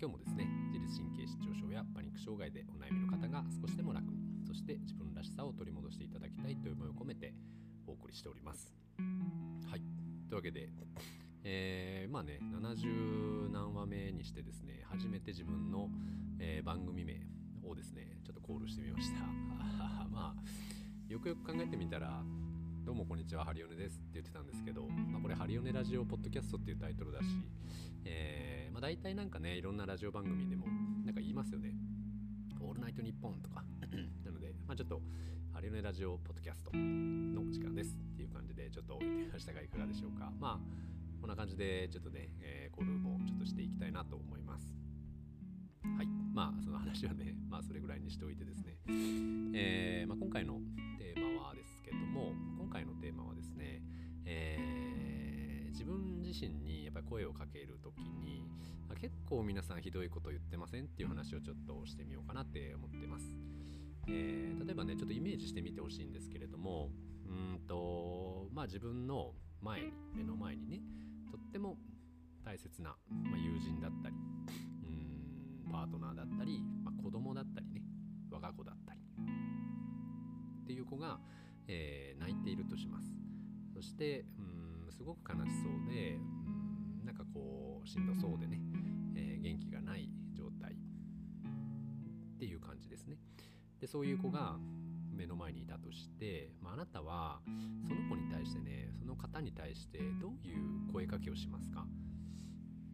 今日もですね自律神経失調症やパニック障害でお悩みの方が少しでも楽にそして自分らしさを取り戻していただきたいという思いを込めてお送りしております。はい。というわけでえー、まあね70何話目にしてですね初めて自分の、えー、番組名をですねちょっとコールしてみました。まあよくよく考えてみたらどうもこんにちは、ハリオネですって言ってたんですけど、まあ、これハリオネラジオポッドキャストっていうタイトルだし、えー、まあ、大体なんかね、いろんなラジオ番組でもなんか言いますよね。オールナイトニッポンとか。なので、まあ、ちょっとハリオネラジオポッドキャストの時間ですっていう感じでちょっと置いてみましたがいかがでしょうか。まあ、こんな感じでちょっとね、えー、コールもちょっとしていきたいなと思います。はい。まあ、その話はね、まあ、それぐらいにしておいてですね、えーまあ、今回のテーマはけども、今回のテーマはですね、えー、自分自身にやっぱり声をかける時に、結構皆さんひどいこと言ってませんっていう話をちょっとしてみようかなって思ってます。えー、例えばね、ちょっとイメージしてみてほしいんですけれども、うんと、まあ自分の前に、目の前にね、とっても大切な、まあ、友人だったりうん、パートナーだったり、まあ、子供だったりね我が子だったりっていう子が、えー、泣いているとします。そしてうんすごく悲しそうでうんなんかこうしんどそうでね、えー、元気がない状態っていう感じですね。でそういう子が目の前にいたとして、まあ、あなたはその子に対してねその方に対してどういう声かけをしますか？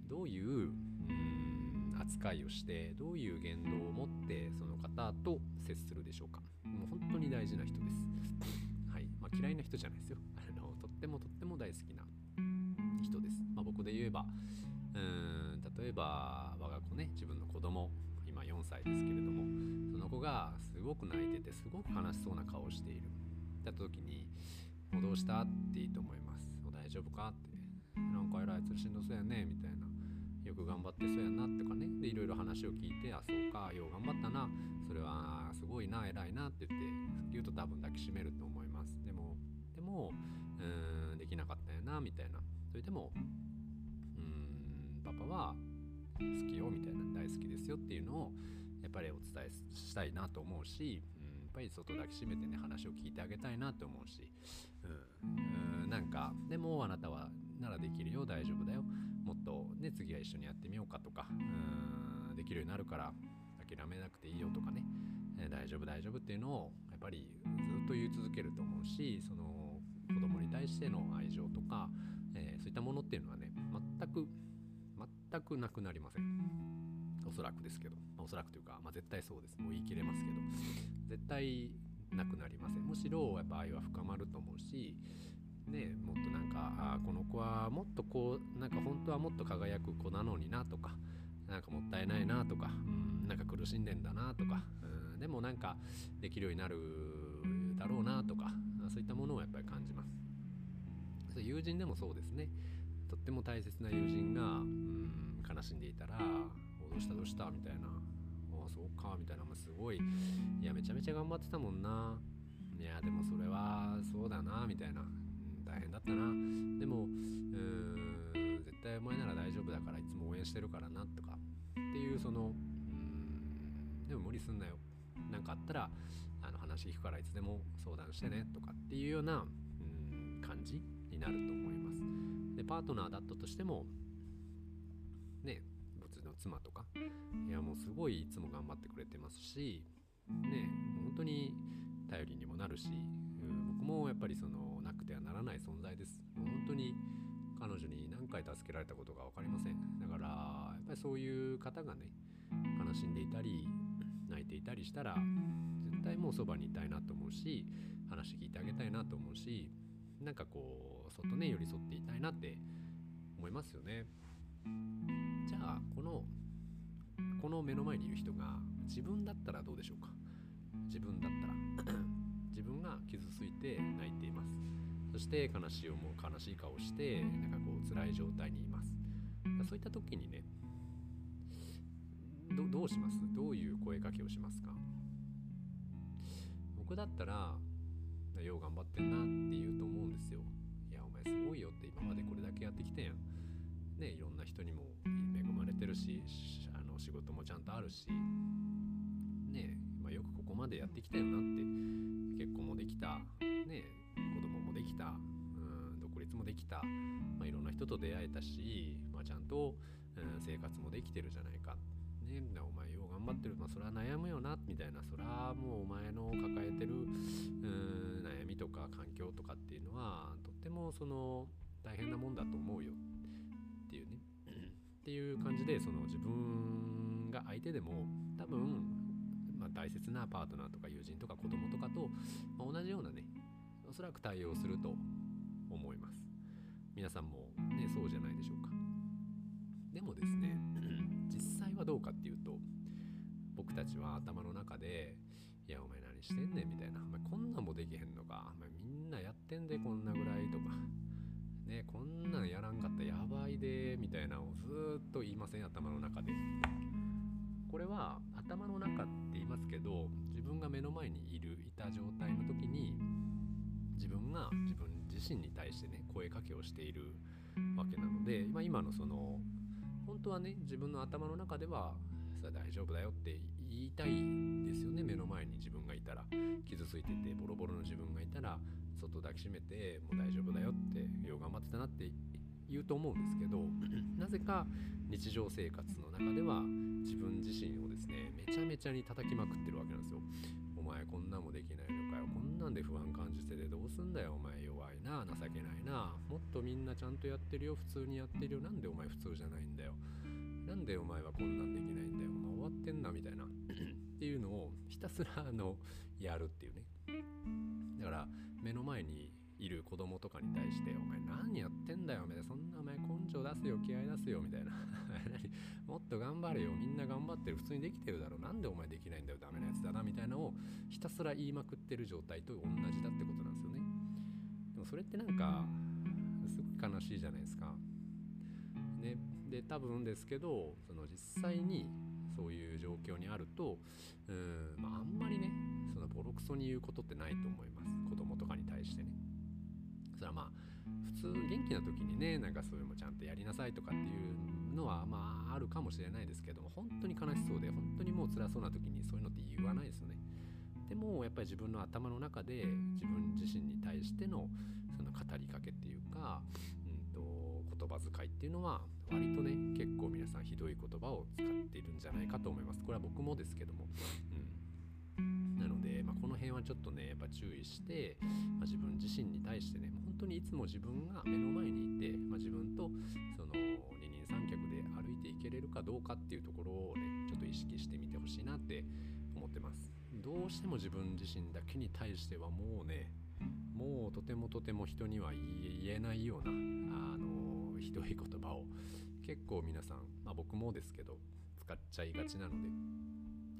どういううん扱いをしてどういう言動を持ってその方と接するでしょうか？もう本当に大事な人です。あ、嫌いな人じゃないですよ。あのとってもとっても大好きな人です、まあ、僕で言えばうん例えば我が子ね自分の子供今4歳ですけれどもその子がすごく泣いててすごく悲しそうな顔をしている。だった時に「もうどうした?」っていいと思います「もう大丈夫か?」って「なんか偉いつしんどそうやね」みたいなよく頑張ってそうやなとかね。でいろいろ話を聞いてあそうか。よう頑張ったな。それはすごいな。偉いなって言って言うと多分抱きしめると思います。でもでもうんできなかったよなみたいな。それでもうんパパは好きよみたいな。大好きですよっていうのをやっぱりお伝えしたいなと思うし、うん、やっぱり外抱きしめてね話を聞いてあげたいなと思うし、うん、うんなんかでもあなたはならできるよ大丈夫だよ。もっとね次は一緒にやってみようかとかうんできるようになるから諦めなくていいよとかね、え、大丈夫大丈夫っていうのをやっぱりずっと言い続けると思うしその子供に対しての愛情とか、えー、そういったものっていうのはね全く全くなくなりません。おそらくですけど、まあ、おそらくというか、まあ、絶対そうです。もう言い切れますけど。絶対なくなりません。むしろやっぱ愛は深まると思うしねもっとなんかあこの子はもっとこうなんか本当はもっと輝く子なのになとかなんかもったいないなとかうんなんか苦しんでんだなとかうんでもなんかできるようになるだろうなとかそういったものをやっぱり感じます。友人でもそうですね。とっても大切な友人がうん悲しんでいたらどうしたどうした？みたいなああそうかみたいな。すごいいやめちゃめちゃ頑張ってたもんないやでもそれはそうだなみたいな大変だったなでもうーん絶対お前なら大丈夫だからいつも応援してるからなとかっていうそのうんでも無理すんなよ。何かあったら話聞くからいつでも相談してねとかっていうようなうん感じになると思います。でパートナーだったとしてもね僕の妻とかいやもうすごいいつも頑張ってくれてますしね本当に頼りにもなるし僕もやっぱりそのくてはならない存在です。もう本当に彼女に何回助けられたことか分かりません。だからやっぱりそういう方がね悲しんでいたり泣いていたりしたら絶対もうそばにいたいなと思うし話聞いてあげたいなと思うしなんかこうそっとね寄り添っていたいなって思いますよね。じゃあこのこの目の前にいる人が自分だったらどうでしょうか？自分だったら。自分が傷ついて泣いています。そして悲しい思う悲しい顔してなんかこう辛い状態にいます。そういった時にねどどうします？どういう声かけをしますか？僕だったらよう頑張ってんなって言うと思うんですよ。いやお前すごいよって今までこれだけやってきたやん。ねいろんな人にも恵まれてるしあの仕事もちゃんとあるし。ねまあ、よくここまでやってきたよなって結婚もできた、ね、子供もできた。うん独立もできた、まあ、いろんな人と出会えたし、まあ、ちゃんと、うん、生活もできてるじゃないか。ね、お前よう頑張ってる、まあ、それは悩むよなみたいな。それはもうお前の抱えてるうん悩みとか環境とかっていうのはとってもその大変なもんだと思うよ。っていうね。っていう感じでその自分が相手でも多分まあ、大切なパートナーとか友人とか子供とかと、まあ、同じようなねおそらく対応すると思います。皆さんもねそうじゃないでしょうか。でもですね 実際はどうかっていうと僕たちは頭の中で「いやお前何してんねん」みたいな「お前こんなんもできへんのか」お前みんなやってんでこんなぐらい」とか「ねこんなんやらんかったやばいで」みたいなのをずっと言いません頭の中で。これは頭の中って言いますけど自分が目の前にいるいた状態の時に自分が自分自身に対してね声かけをしているわけなので、まあ、今のその本当はね自分の頭の中ではそれ大丈夫だよって言いたいですよね。目の前に自分がいたら。傷ついててボロボロの自分がいたら外抱きしめてもう大丈夫だよってよう頑張ってたなって言うと思うんですけどなぜか日常生活の中では自分自身をですねめちゃめちゃに叩きまくってるわけなんですよ。お前こんなんもできないのかよ。こんなんで不安感じててどうすんだよお前弱いな情けないな。もっとみんなちゃんとやってるよ普通にやってるよ。なんでお前普通じゃないんだよ。なんでお前はこんなんできないんだよ。お前終わってんなみたいな。っていうのをひたすらあのやるっていうね。だから目の前にいる子供とかに対して「お前何やってんだよ」みたいな「そんなお前根性出せよ気合出せよ」みたいな。もっと頑張れよ。みんな頑張ってる。普通にできてるだろ。なんでお前できないんだよダメなやつだなみたいなのをひたすら言いまくってる状態と同じだってことなんですよね。でもそれってなんかすごく悲しいじゃないですか。ねで多分ですけどその実際にそういう状況にあるとうん、まあ、あんまりねそのボロクソに言うことってないと思います。子供とかに対してね。それはまあ普通元気な時にねなんかそういうのもちゃんとやりなさいとかっていうのはまああるかもしれないですけども本当に悲しそうで本当にもう辛そうな時にそういうのって言わないですよね。でもやっぱり自分の頭の中で自分自身に対してのその語りかけっていうか、うんと、言葉遣いっていうのは割とね結構皆さんひどい言葉を使っているんじゃないかと思います。これは僕もですけども、うん、なので、まあ、この辺はちょっとねやっぱ注意して、まあ、自分自身に対してね本当にいつも自分が目の前にいて、まあ、自分とその二人三脚で歩いていけれるかどうかっていうところをねちょっと意識してみてほしいなって思ってます。どうしても自分自身だけに対してはもうねもうとてもとても人には言えないようなひどい言葉を。結構皆さん、まあ、僕もですけど使っちゃいがちなので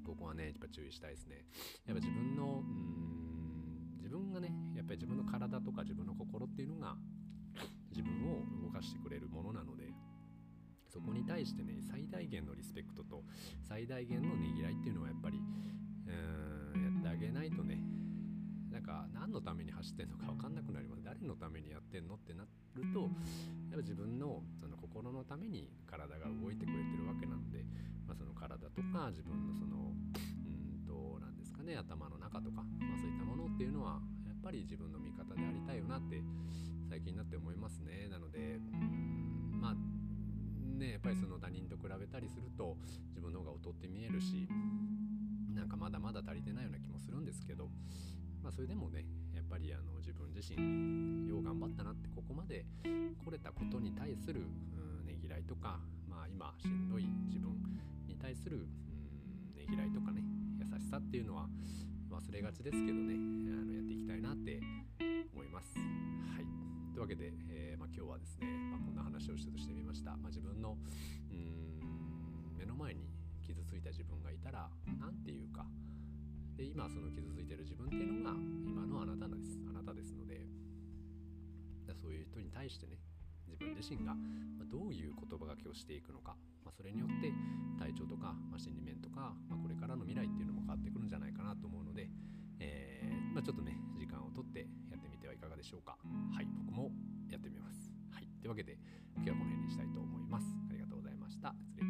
ここはねやっぱ注意したいですね。やっぱ自分のうん自分がねやっぱり自分の体とか自分の心っていうのが自分を動かしてくれるものなのでそこに対してね最大限のリスペクトと最大限のねぎらいっていうのはやっぱりうんやってあげないとねなんか何のために走ってんのか分かんなくなります。誰のためにやってんのってなるとやっぱ自分のその心のために体が動いてくれてるわけなので、まあ、その体とか自分のそのうんと何ですかね頭の中とか、まあ、そういったものっていうのはやっぱり自分の味方でありたいよなって最近になって思いますね。なのでうんまあねやっぱりその他人と比べたりすると自分の方が劣って見えるしなんかまだまだ足りてないような気もするんですけどまあそれでもねやっぱりあの自分自身よう頑張ったなってここまで来れたことに対するうんねぎらいとかまあ今しんどい自分に対するうんねぎらいとかね優しさっていうのは忘れがちですけどねあのやっていきたいなって思います。はいというわけで、えー、まあ、今日はですね、まあ、こんな話をしてしてみました。まあ、自分のうん目の前に傷ついた自分がいたら何て言うかで今その傷ついてる自分っていうのが今のあなたです。あなたですので。そういう人に対してね自分自身がどういう言葉がけをしていくのか、まあ、それによって体調とか、まあ、心理面とか、まあ、これからの未来っていうのも変わってくるんじゃないかなと思うので、えー、まあ、ちょっとね時間をとってやってみてはいかがでしょうか。はい僕もやってみます。はいというわけで今日はこの辺にしたいと思います。ありがとうございました。失礼